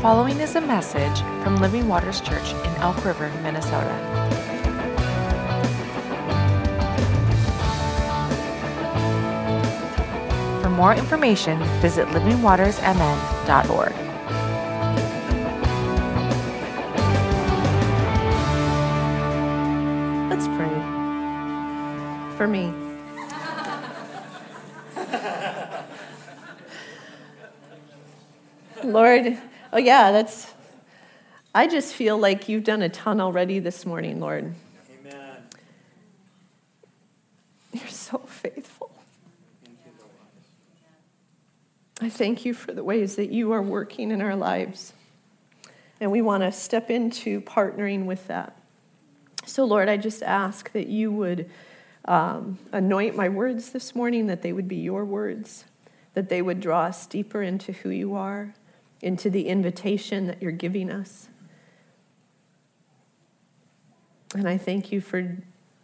following is a message from Living Waters Church in Elk River, Minnesota. For more information, visit livingwatersmn.org. Let's pray. For me. Lord, oh yeah, that's, I just feel like you've done a ton already this morning, Lord. Amen. You're so faithful. I thank you for the ways that you are working in our lives. And we want to step into partnering with that. So, Lord, I just ask that you would um, anoint my words this morning, that they would be your words, that they would draw us deeper into who you are, into the invitation that you're giving us. And I thank you for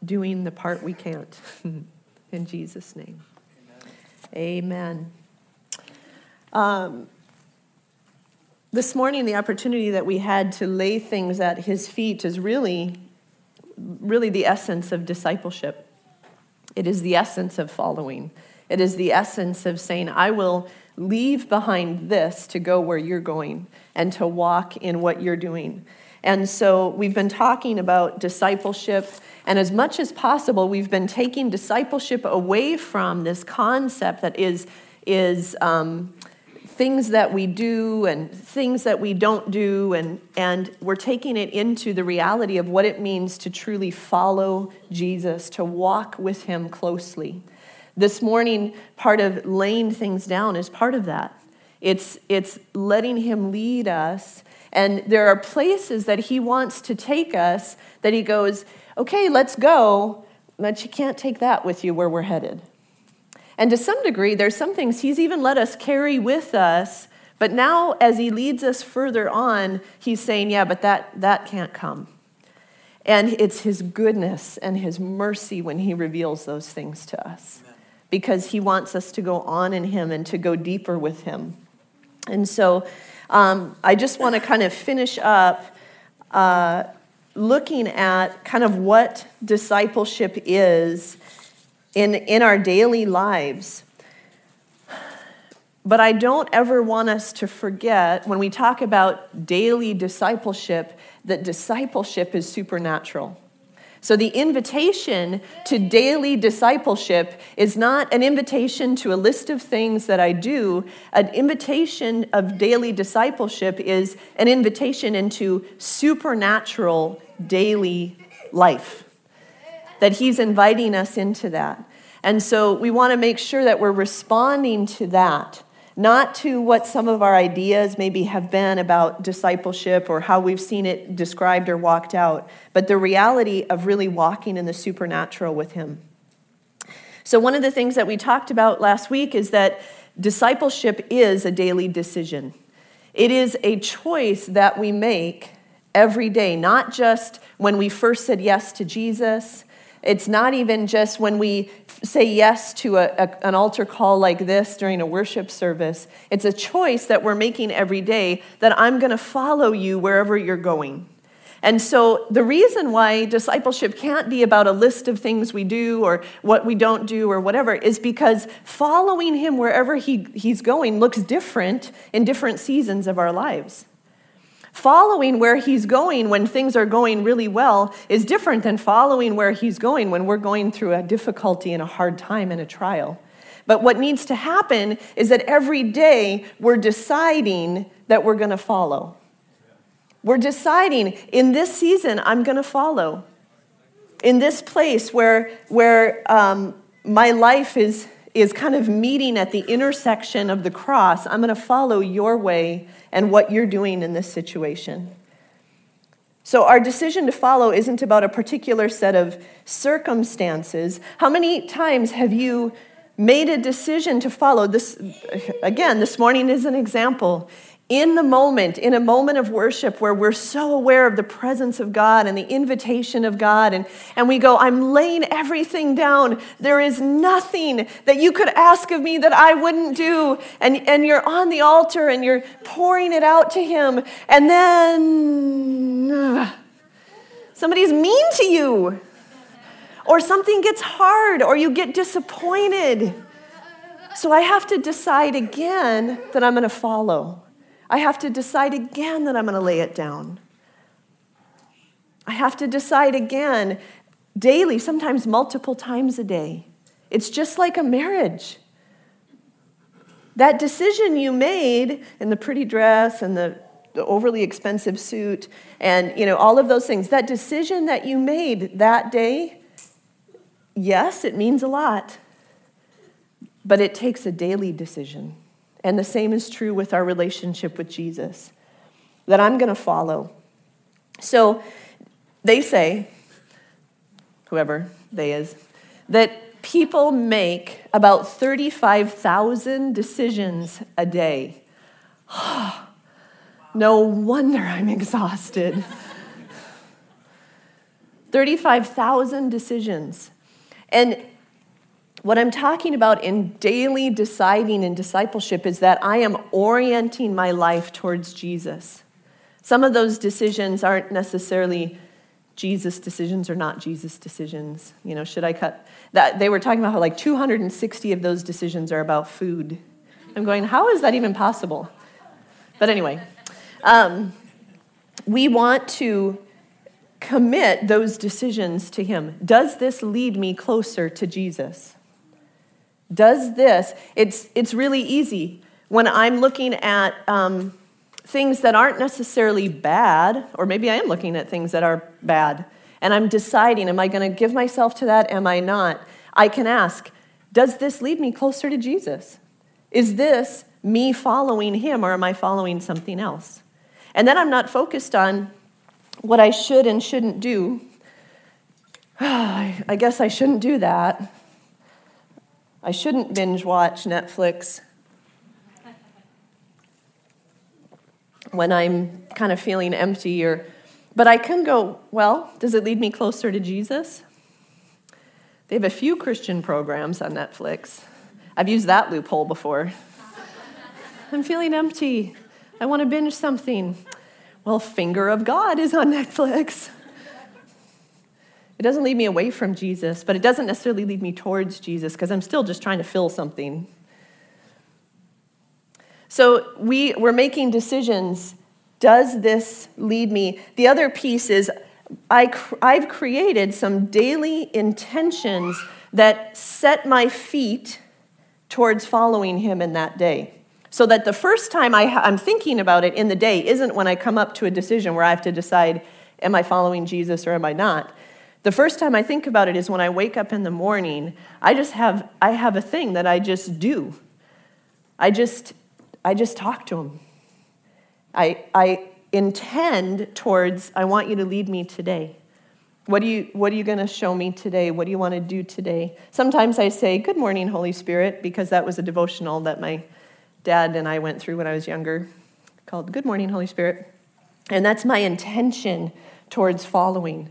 doing the part we can't. In Jesus' name. Amen. Um, this morning, the opportunity that we had to lay things at his feet is really, really the essence of discipleship. It is the essence of following. It is the essence of saying, I will leave behind this to go where you're going and to walk in what you're doing. And so we've been talking about discipleship, and as much as possible, we've been taking discipleship away from this concept that is, is um, things that we do and things that we don't do, and, and we're taking it into the reality of what it means to truly follow Jesus, to walk with him closely. This morning, part of laying things down is part of that. It's, it's letting him lead us. And there are places that he wants to take us that he goes, okay, let's go, but you can't take that with you where we're headed. And to some degree, there's some things he's even let us carry with us, but now as he leads us further on, he's saying, yeah, but that, that can't come. And it's his goodness and his mercy when he reveals those things to us because he wants us to go on in him and to go deeper with him. And so um, I just want to kind of finish up uh, looking at kind of what discipleship is in, in our daily lives. But I don't ever want us to forget when we talk about daily discipleship that discipleship is supernatural. So, the invitation to daily discipleship is not an invitation to a list of things that I do. An invitation of daily discipleship is an invitation into supernatural daily life. That He's inviting us into that. And so, we want to make sure that we're responding to that not to what some of our ideas maybe have been about discipleship or how we've seen it described or walked out, but the reality of really walking in the supernatural with Him. So, one of the things that we talked about last week is that discipleship is a daily decision. It is a choice that we make every day, not just when we first said yes to Jesus, it's not even just when we say yes to a, a, an altar call like this during a worship service. It's a choice that we're making every day that I'm going to follow you wherever you're going. And so, the reason why discipleship can't be about a list of things we do or what we don't do or whatever is because following him wherever he, he's going looks different in different seasons of our lives. Following where he's going when things are going really well is different than following where he's going when we're going through a difficulty and a hard time and a trial. But what needs to happen is that every day we're deciding that we're going to follow. We're deciding in this season, I'm going to follow. In this place where, where um, my life is, is kind of meeting at the intersection of the cross, I'm going to follow your way and what you're doing in this situation. So, our decision to follow isn't about a particular set of circumstances. How many times have you made a decision to follow? This, again, this morning is an example. In the moment, in a moment of worship where we're so aware of the presence of God and the invitation of God, and, and we go, I'm laying everything down. There is nothing that you could ask of me that I wouldn't do. And, and you're on the altar and you're pouring it out to Him, and then uh, somebody's mean to you, or something gets hard, or you get disappointed. So I have to decide again that I'm going to follow. I have to decide again that I'm going to lay it down. I have to decide again daily, sometimes multiple times a day. It's just like a marriage. That decision you made in the pretty dress and the, the overly expensive suit and you know all of those things, that decision that you made that day, yes, it means a lot. But it takes a daily decision. And the same is true with our relationship with Jesus that I'm going to follow. So they say, whoever they is, that people make about 35,000 decisions a day. no wonder I'm exhausted. 35,000 decisions. And what I'm talking about in daily deciding in discipleship is that I am orienting my life towards Jesus. Some of those decisions aren't necessarily Jesus decisions or not Jesus decisions. You know, should I cut that? They were talking about how like 260 of those decisions are about food. I'm going, how is that even possible? But anyway, um, we want to commit those decisions to Him. Does this lead me closer to Jesus? Does this, it's, it's really easy. When I'm looking at um, things that aren't necessarily bad, or maybe I am looking at things that are bad, and I'm deciding, am I going to give myself to that? Am I not? I can ask, does this lead me closer to Jesus? Is this me following him, or am I following something else? And then I'm not focused on what I should and shouldn't do. I guess I shouldn't do that. I shouldn't binge watch Netflix when I'm kind of feeling empty or but I can go, well, does it lead me closer to Jesus? They have a few Christian programs on Netflix. I've used that loophole before. I'm feeling empty. I want to binge something. Well, Finger of God is on Netflix. It doesn't lead me away from Jesus, but it doesn't necessarily lead me towards Jesus because I'm still just trying to fill something. So we, we're making decisions. Does this lead me? The other piece is I, I've created some daily intentions that set my feet towards following him in that day. So that the first time I, I'm thinking about it in the day isn't when I come up to a decision where I have to decide, am I following Jesus or am I not? The first time I think about it is when I wake up in the morning. I just have I have a thing that I just do. I just I just talk to him. I I intend towards I want you to lead me today. What are you what are you going to show me today? What do you want to do today? Sometimes I say good morning Holy Spirit because that was a devotional that my dad and I went through when I was younger called Good Morning Holy Spirit. And that's my intention towards following.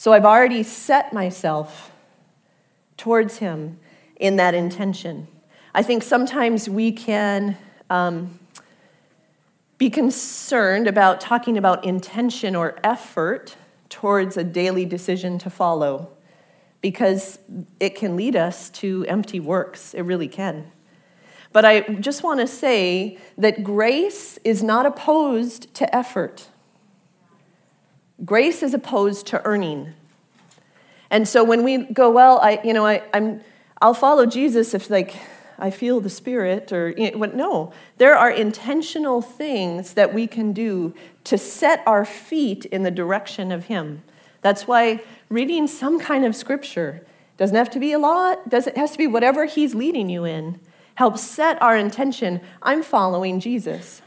So I've already set myself towards Him in that intention. I think sometimes we can um, be concerned about talking about intention or effort towards a daily decision to follow because it can lead us to empty works. It really can. But I just want to say that grace is not opposed to effort. Grace is opposed to earning. And so when we go, well, I, you know, I, I'm, I'll follow Jesus if like I feel the Spirit, or you know, no, there are intentional things that we can do to set our feet in the direction of Him. That's why reading some kind of Scripture doesn't have to be a lot. Does it has to be whatever He's leading you in. Helps set our intention. I'm following Jesus.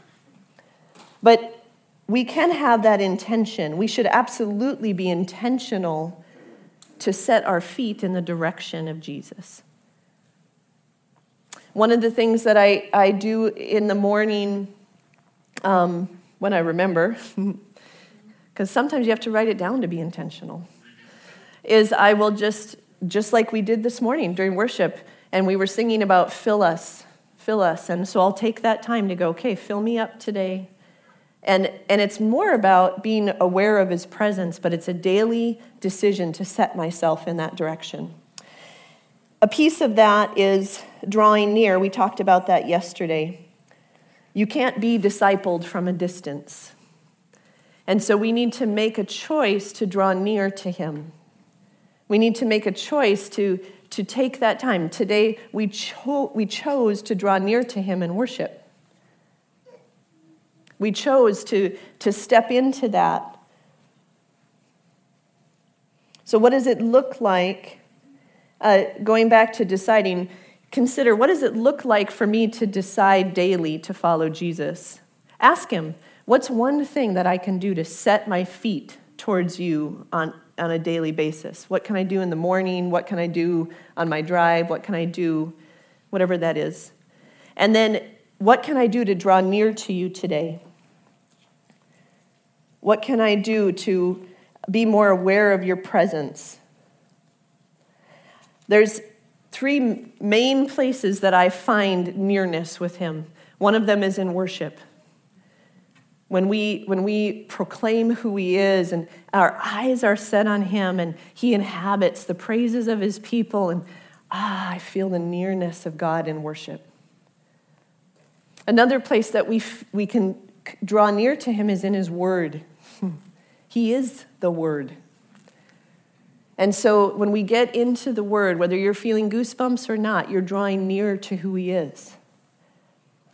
But we can have that intention. We should absolutely be intentional to set our feet in the direction of Jesus. One of the things that I, I do in the morning um, when I remember, because sometimes you have to write it down to be intentional, is I will just, just like we did this morning during worship, and we were singing about fill us, fill us. And so I'll take that time to go, okay, fill me up today. And, and it's more about being aware of his presence, but it's a daily decision to set myself in that direction. A piece of that is drawing near. We talked about that yesterday. You can't be discipled from a distance. And so we need to make a choice to draw near to him. We need to make a choice to, to take that time. Today, we, cho- we chose to draw near to him in worship. We chose to, to step into that. So, what does it look like? Uh, going back to deciding, consider what does it look like for me to decide daily to follow Jesus? Ask Him, what's one thing that I can do to set my feet towards you on, on a daily basis? What can I do in the morning? What can I do on my drive? What can I do? Whatever that is. And then, what can I do to draw near to you today? What can I do to be more aware of your presence? There's three main places that I find nearness with him. One of them is in worship. When we, when we proclaim who he is and our eyes are set on him and he inhabits the praises of his people, and ah, I feel the nearness of God in worship. Another place that we, we can draw near to him is in his word. He is the Word. And so when we get into the Word, whether you're feeling goosebumps or not, you're drawing near to who He is.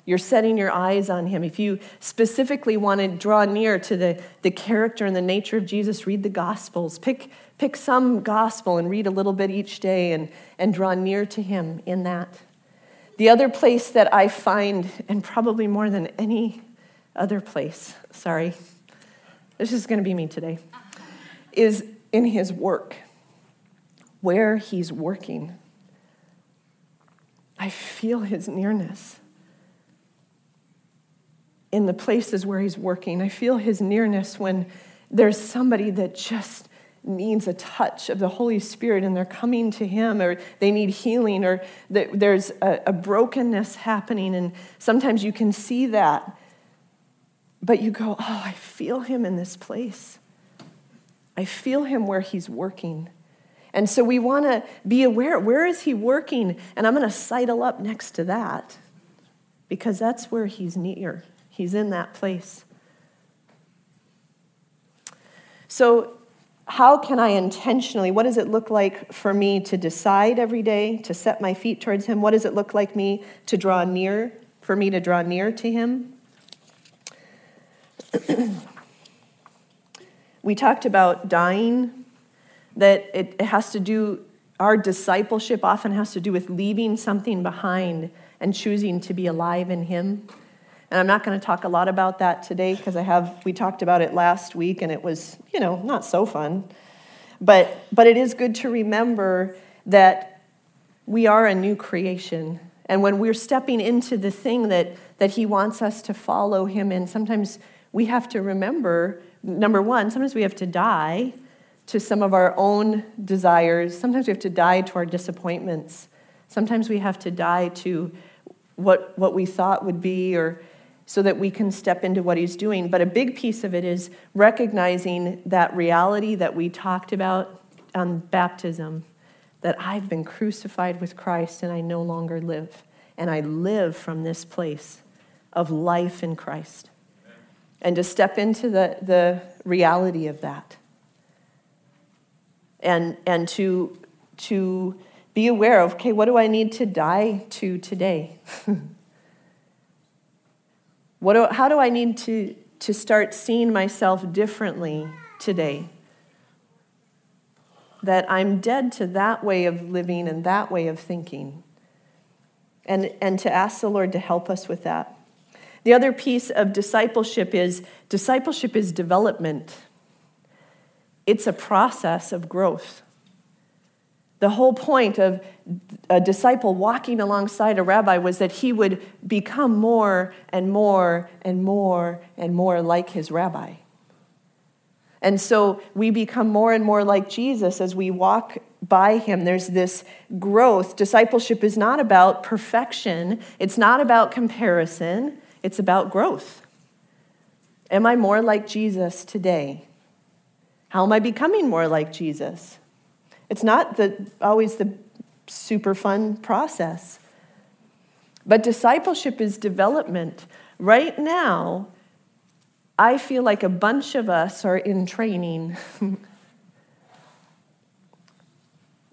You're setting your eyes on Him. If you specifically want to draw near to the, the character and the nature of Jesus, read the Gospels. Pick, pick some Gospel and read a little bit each day and, and draw near to Him in that. The other place that I find, and probably more than any other place, sorry, this is going to be me today, is in his work, where he's working. I feel his nearness. In the places where he's working, I feel his nearness when there's somebody that just needs a touch of the Holy Spirit and they're coming to Him, or they need healing, or there's a, brokenness happening. And sometimes you can see that but you go, oh, I feel him in this place. I feel him where he's working. And so we want to be aware where is he working? And I'm going to sidle up next to that because that's where he's near. He's in that place. So, how can I intentionally, what does it look like for me to decide every day to set my feet towards him? What does it look like me to draw near, for me to draw near to him? we talked about dying, that it has to do, our discipleship often has to do with leaving something behind and choosing to be alive in Him. And I'm not going to talk a lot about that today because I have, we talked about it last week and it was, you know, not so fun. But, but it is good to remember that we are a new creation. And when we're stepping into the thing that, that He wants us to follow Him in, sometimes we have to remember number one, sometimes we have to die to some of our own desires. Sometimes we have to die to our disappointments. Sometimes we have to die to what, what we thought would be, or so that we can step into what he's doing. But a big piece of it is recognizing that reality that we talked about on baptism that I've been crucified with Christ and I no longer live. And I live from this place of life in Christ and to step into the, the reality of that. And, and to, to be aware of, okay, what do I need to die to today? what do, how do I need to, to start seeing myself differently today? That I'm dead to that way of living and that way of thinking. And, and to ask the Lord to help us with that. The other piece of discipleship is discipleship is development. It's a process of growth. The whole point of a disciple walking alongside a rabbi was that he would become more and more and more and more like his rabbi. And so we become more and more like Jesus as we walk by him. There's this growth. Discipleship is not about perfection, it's not about comparison, it's about growth. Am I more like Jesus today? How am I becoming more like Jesus? It's not the, always the super fun process. But discipleship is development. Right now, I feel like a bunch of us are in training.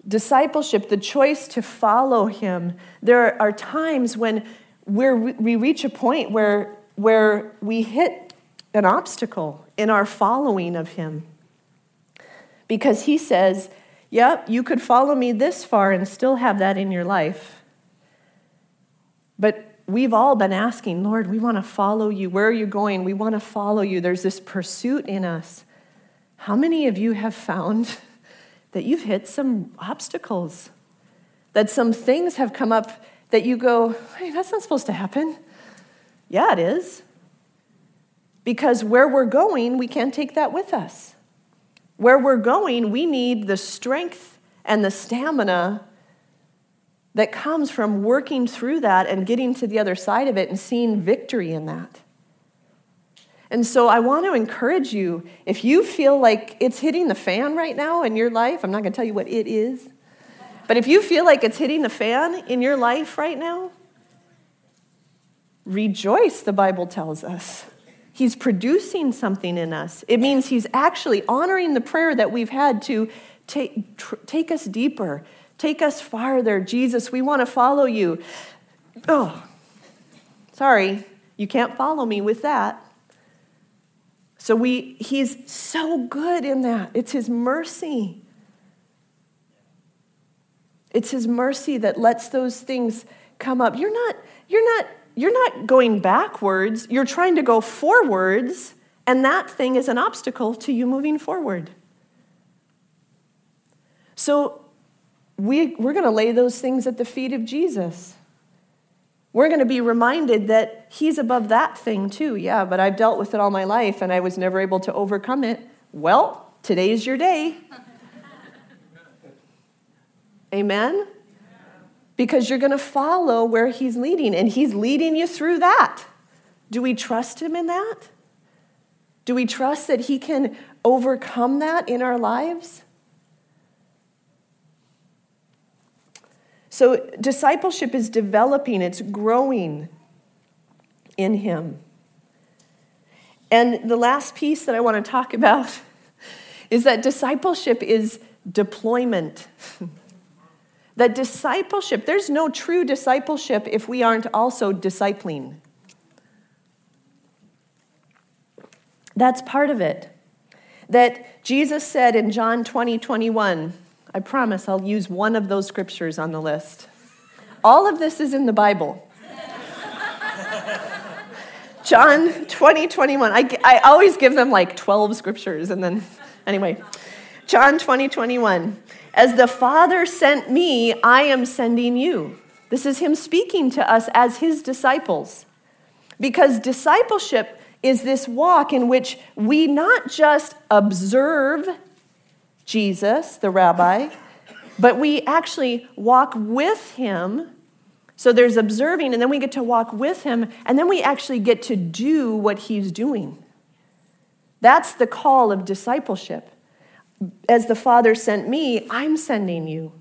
discipleship, the choice to follow him, there are times when we're, we reach a point where, where we hit an obstacle in our following of him. Because he says, Yep, you could follow me this far and still have that in your life. But we've all been asking, Lord, we want to follow you. Where are you going? We want to follow you. There's this pursuit in us. How many of you have found that you've hit some obstacles? That some things have come up that you go, hey, that's not supposed to happen. Yeah, it is. Because where we're going, we can't take that with us. Where we're going, we need the strength and the stamina that comes from working through that and getting to the other side of it and seeing victory in that. And so I want to encourage you if you feel like it's hitting the fan right now in your life, I'm not going to tell you what it is, but if you feel like it's hitting the fan in your life right now, rejoice, the Bible tells us. He's producing something in us. It means He's actually honoring the prayer that we've had to take, tr- take us deeper, take us farther. Jesus, we want to follow you. Oh, sorry, you can't follow me with that. So we, he's so good in that. It's his mercy. It's his mercy that lets those things come up. You're not, you're not you're not going backwards, you're trying to go forwards, and that thing is an obstacle to you moving forward. So we, we're going to lay those things at the feet of Jesus. We're going to be reminded that he's above that thing too. Yeah, but I've dealt with it all my life and I was never able to overcome it. Well, today's your day. Amen? because you're going to follow where He's leading, and He's leading you through that. Do we trust Him in that? Do we trust that He can overcome that in our lives? So, discipleship is developing, it's growing in Him. And the last piece that I want to talk about is that discipleship is deployment. That discipleship, there's no true discipleship if we aren't also discipling. That's part of it. That Jesus said in John 20, 21, I promise I'll use one of those scriptures on the list. All of this is in the Bible. John 20, 21. I, I always give them like 12 scriptures and then, anyway. John 20, 21. As the Father sent me, I am sending you. This is him speaking to us as his disciples. Because discipleship is this walk in which we not just observe Jesus, the rabbi, but we actually walk with him. So there's observing, and then we get to walk with him, and then we actually get to do what he's doing. That's the call of discipleship as the Father sent me, I'm sending you.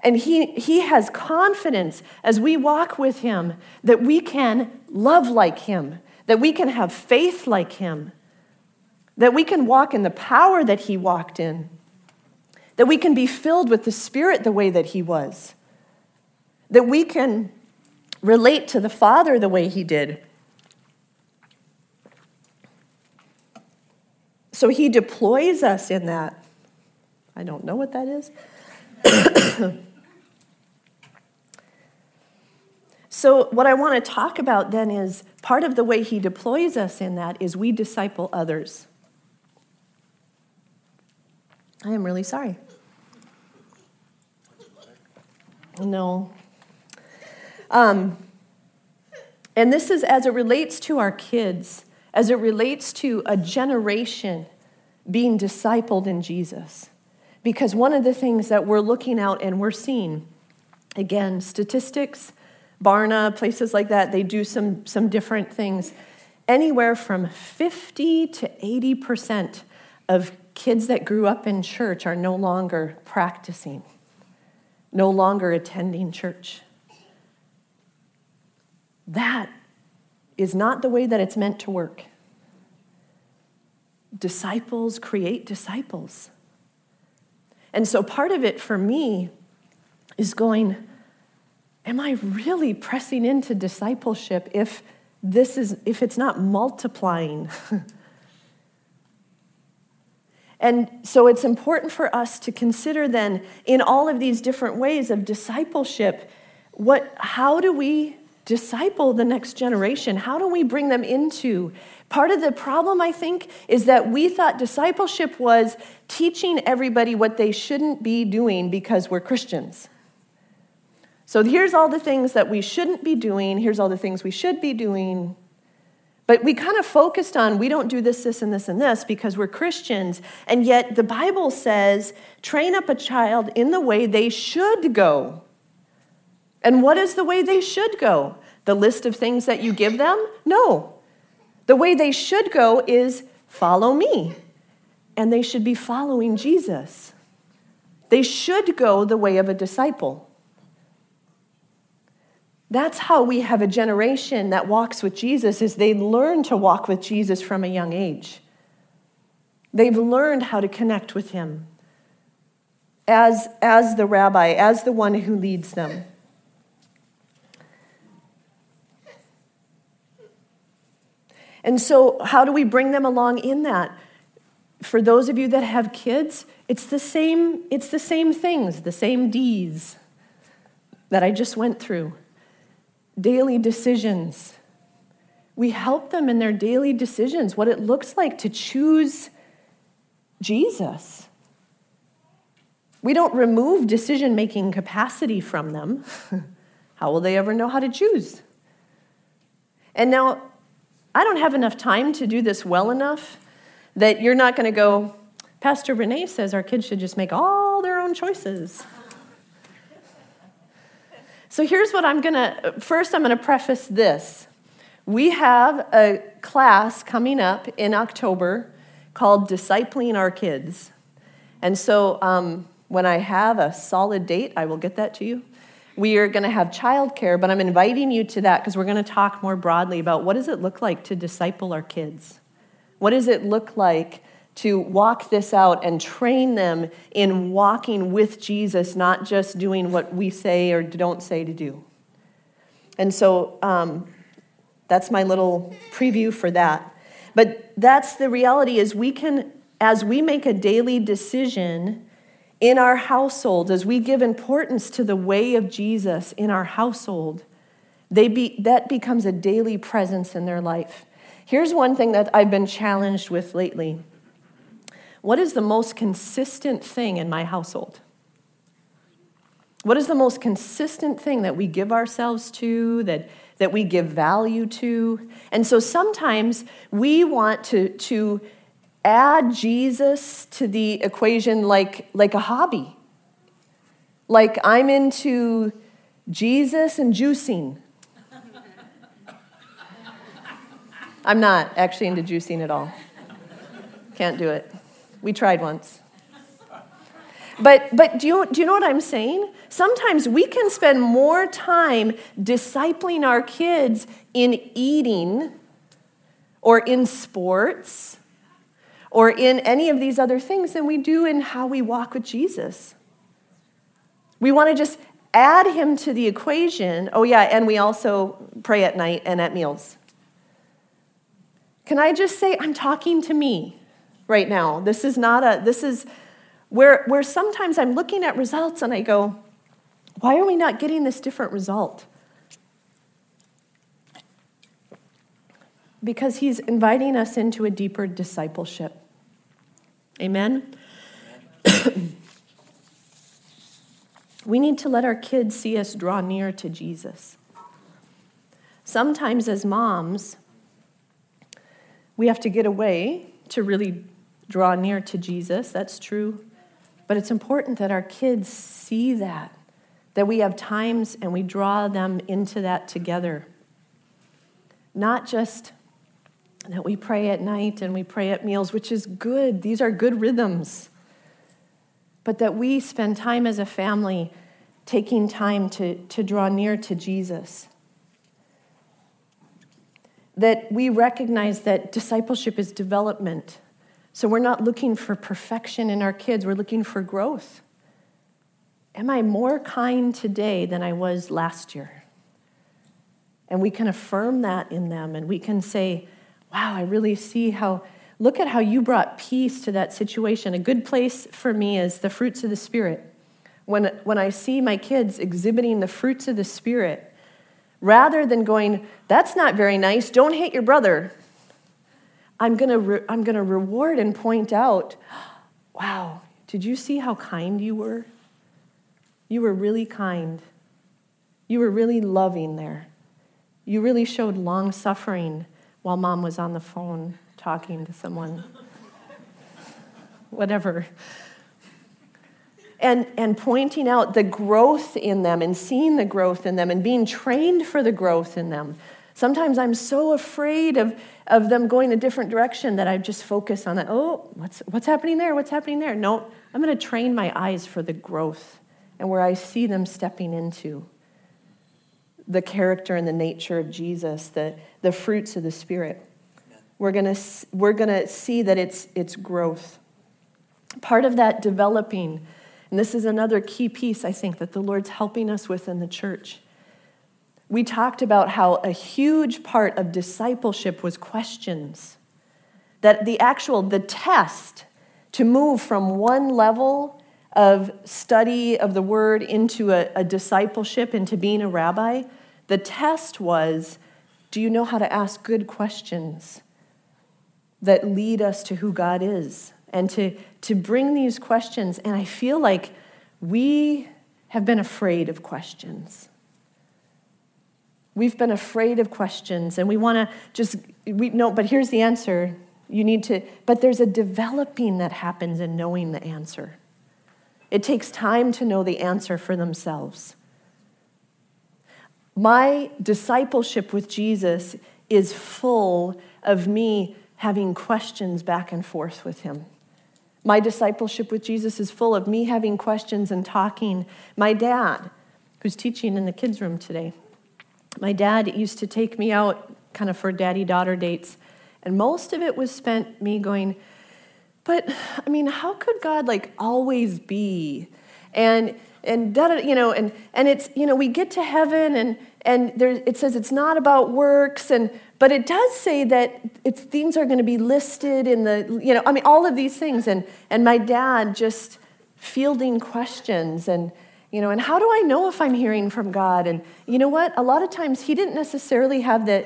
And he, he has confidence as we walk with him that we can love like him, that we can have faith like him, that we can walk in the power that he walked in, that we can be filled with the Spirit the way that he was, that we can relate to the Father the way he did. So he deploys us in that. I don't know what that is. so, what I want to talk about then is part of the way he deploys us in that is we disciple others. I am really sorry. No. Um, and this is as it relates to our kids, as it relates to a generation being discipled in Jesus. Because one of the things that we're looking out and we're seeing, again, statistics, Barna, places like that, they do some, some different things. Anywhere from 50 to 80% of kids that grew up in church are no longer practicing, no longer attending church. That is not the way that it's meant to work. Disciples create disciples. And so part of it for me is going, am I really pressing into discipleship if this is if it's not multiplying? and so it's important for us to consider then in all of these different ways of discipleship, what how do we disciple the next generation? How do we bring them into? Part of the problem, I think, is that we thought discipleship was teaching everybody what they shouldn't be doing because we're Christians. So here's all the things that we shouldn't be doing, here's all the things we should be doing. But we kind of focused on we don't do this, this, and this, and this because we're Christians. And yet the Bible says train up a child in the way they should go. And what is the way they should go? The list of things that you give them? No. The way they should go is follow me. And they should be following Jesus. They should go the way of a disciple. That's how we have a generation that walks with Jesus is they learn to walk with Jesus from a young age. They've learned how to connect with him as, as the rabbi, as the one who leads them. And so, how do we bring them along in that? For those of you that have kids, it's the same, it's the same things, the same D's that I just went through. Daily decisions. We help them in their daily decisions, what it looks like to choose Jesus. We don't remove decision making capacity from them. how will they ever know how to choose? And now, I don't have enough time to do this well enough that you're not going to go, Pastor Renee says our kids should just make all their own choices. So here's what I'm going to first, I'm going to preface this. We have a class coming up in October called Discipling Our Kids. And so um, when I have a solid date, I will get that to you. We are going to have childcare, but I'm inviting you to that because we're going to talk more broadly about what does it look like to disciple our kids? What does it look like to walk this out and train them in walking with Jesus, not just doing what we say or don't say to do? And so um, that's my little preview for that. But that's the reality is we can, as we make a daily decision in our household, as we give importance to the way of Jesus in our household, they be, that becomes a daily presence in their life. Here's one thing that I've been challenged with lately. What is the most consistent thing in my household? What is the most consistent thing that we give ourselves to, that, that we give value to? And so sometimes we want to, to add Jesus to the equation like, like a hobby. Like I'm into Jesus and juicing. I'm not actually into juicing at all. Can't do it. We tried once. But, but do, you, do you know what I'm saying? Sometimes we can spend more time discipling our kids in eating or in sports or in any of these other things than we do in how we walk with Jesus. We want to just add him to the equation. Oh, yeah, and we also pray at night and at meals. Can I just say, I'm talking to me right now. This is not a, this is where, where sometimes I'm looking at results and I go, why are we not getting this different result? Because he's inviting us into a deeper discipleship. Amen? We need to let our kids see us draw near to Jesus. Sometimes, as moms, we have to get away to really draw near to Jesus. That's true. But it's important that our kids see that, that we have times and we draw them into that together. Not just that we pray at night and we pray at meals, which is good. These are good rhythms. But that we spend time as a family taking time to, to draw near to Jesus. That we recognize that discipleship is development. So we're not looking for perfection in our kids, we're looking for growth. Am I more kind today than I was last year? And we can affirm that in them and we can say, wow, I really see how, look at how you brought peace to that situation. A good place for me is the fruits of the Spirit. When, when I see my kids exhibiting the fruits of the Spirit, rather than going, that's not very nice, don't hate your brother, I'm gonna, re- I'm gonna reward and point out, wow, did you see how kind you were? You were really kind. You were really loving there. You really showed long suffering while mom was on the phone talking to someone. Whatever. And, and pointing out the growth in them and seeing the growth in them and being trained for the growth in them. Sometimes I'm so afraid of, of them going a different direction that I just focus on that. Oh, what's, what's happening there? What's happening there? No, I'm going to train my eyes for the growth and where I see them stepping into the character and the nature of Jesus, the, the fruits of the Spirit. We're going we're gonna see that it's, it's growth. Part of that developing, and this is another key piece I think that the Lord's helping us with in the church. We talked about how a huge part of discipleship was questions. That the actual, the test to move from one level of study of the word into a, a discipleship, into being a rabbi, the test was do you know how to ask good questions that lead us to who God is? And to, to bring these questions, and I feel like we have been afraid of questions. We've been afraid of questions, and we want to just, we know, but here's the answer. You need to, but there's a developing that happens in knowing the answer. It takes time to know the answer for themselves. My discipleship with Jesus is full of me having questions back and forth with him. My discipleship with Jesus is full of me having questions and talking. My dad, who's teaching in the kids' room today, my dad used to take me out kind of for daddy daughter dates, and most of it was spent me going, but I mean, how could God like always be? And and you know, and and it's you know we get to heaven and and there, it says it's not about works and but it does say that it's things are going to be listed in the you know i mean all of these things. And and my dad just fielding questions and you know and how do i know if i'm hearing from god? And you know what? A lot of times he didn't necessarily have the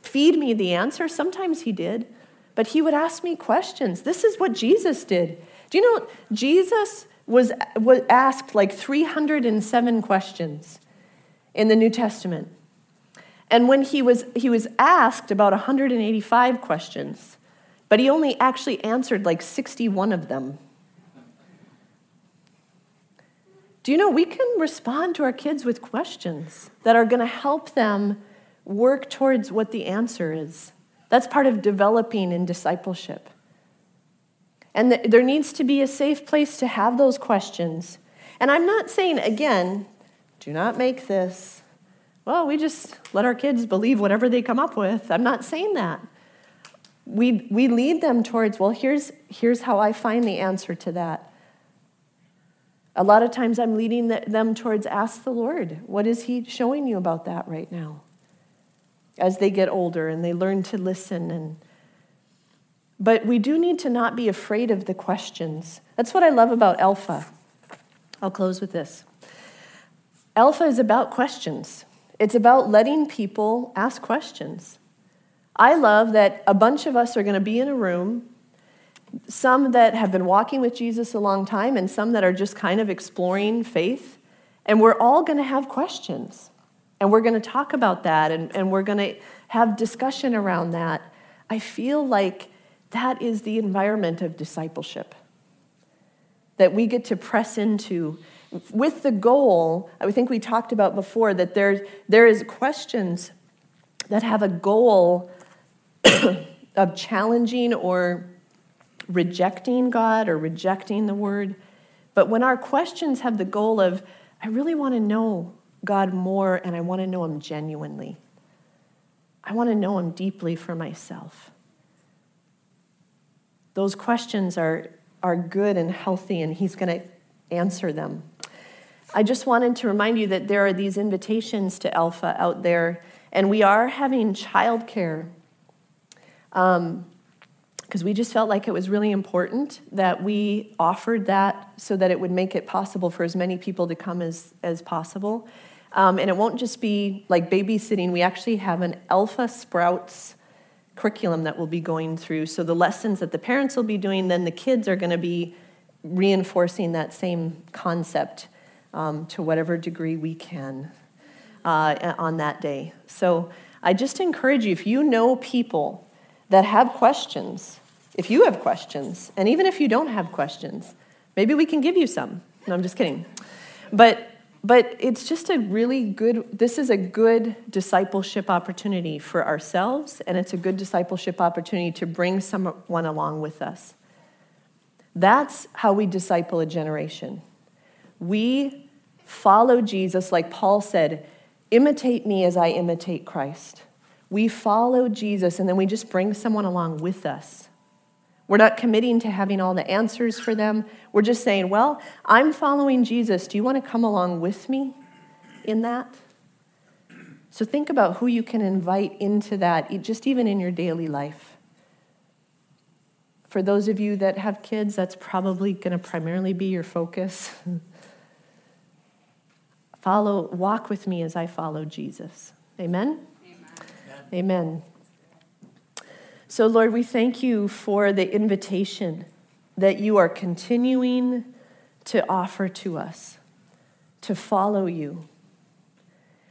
feed me the answer. Sometimes he did but he would ask me questions. This is what jesus did. Do you know jesus was, was asked like 307 questions in the New Testament. And when he was, he was asked about 185 questions, but he only actually answered like 61 of them. Do you know we can respond to our kids with questions that are going to help them work towards what the answer is? That's part of developing in discipleship. And there needs to be a safe place to have those questions. And I'm not saying, again, do not make this. Well, we just let our kids believe whatever they come up with. I'm not saying that. We, we lead them towards, well, here's, here's how I find the answer to that. A lot of times I'm leading them towards ask the Lord, what is He showing you about that right now? As they get older and they learn to listen and but we do need to not be afraid of the questions. That's what I love about Alpha. I'll close with this. Alpha is about questions, it's about letting people ask questions. I love that a bunch of us are going to be in a room, some that have been walking with Jesus a long time, and some that are just kind of exploring faith. And we're all going to have questions. And we're going to talk about that and, and we're going to have discussion around that. I feel like that is the environment of discipleship that we get to press into with the goal, I think we talked about before, that there, there is questions that have a goal of challenging or rejecting God or rejecting the word. But when our questions have the goal of, I really want to know God more and I want to know Him genuinely, I want to know Him deeply for myself. Those questions are, are good and healthy, and He's going to answer them. I just wanted to remind you that there are these invitations to Alpha out there, and we are having childcare. Um, because we just felt like it was really important that we offered that so that it would make it possible for as many people to come as, as possible. Um, and it won't just be like babysitting, we actually have an Alpha Sprouts curriculum that we'll be going through. So the lessons that the parents will be doing, then the kids are going to be reinforcing that same concept um, to whatever degree we can uh, on that day. So I just encourage you if you know people that have questions, if you have questions, and even if you don't have questions, maybe we can give you some. No, I'm just kidding. But but it's just a really good this is a good discipleship opportunity for ourselves and it's a good discipleship opportunity to bring someone along with us that's how we disciple a generation we follow Jesus, like Paul said, imitate me as I imitate Christ. We follow Jesus and then we just bring someone along with us. We're not committing to having all the answers for them. We're just saying, well, I'm following Jesus. Do you want to come along with me in that? So think about who you can invite into that, just even in your daily life. For those of you that have kids, that's probably going to primarily be your focus. Follow, walk with me as I follow Jesus. Amen? Amen. Amen. So, Lord, we thank you for the invitation that you are continuing to offer to us to follow you.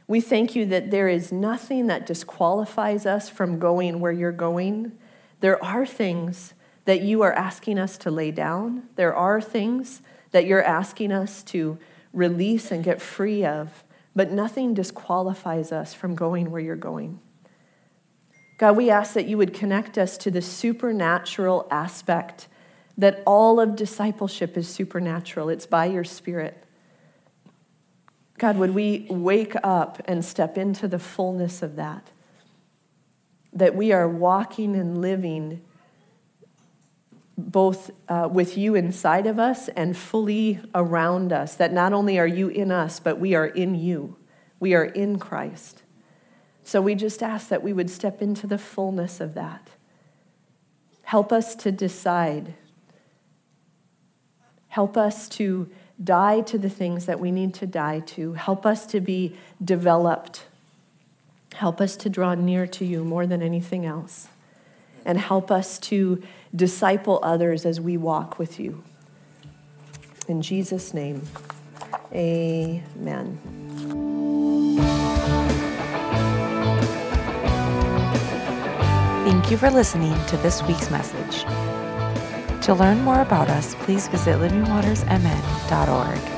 We thank you that there is nothing that disqualifies us from going where you're going. There are things that you are asking us to lay down, there are things that you're asking us to release and get free of, but nothing disqualifies us from going where you're going. God, we ask that you would connect us to the supernatural aspect, that all of discipleship is supernatural. It's by your Spirit. God, would we wake up and step into the fullness of that? That we are walking and living both uh, with you inside of us and fully around us. That not only are you in us, but we are in you. We are in Christ. So we just ask that we would step into the fullness of that. Help us to decide. Help us to die to the things that we need to die to. Help us to be developed. Help us to draw near to you more than anything else. And help us to disciple others as we walk with you. In Jesus' name, amen. Thank you for listening to this week's message. To learn more about us, please visit livingwatersmn.org.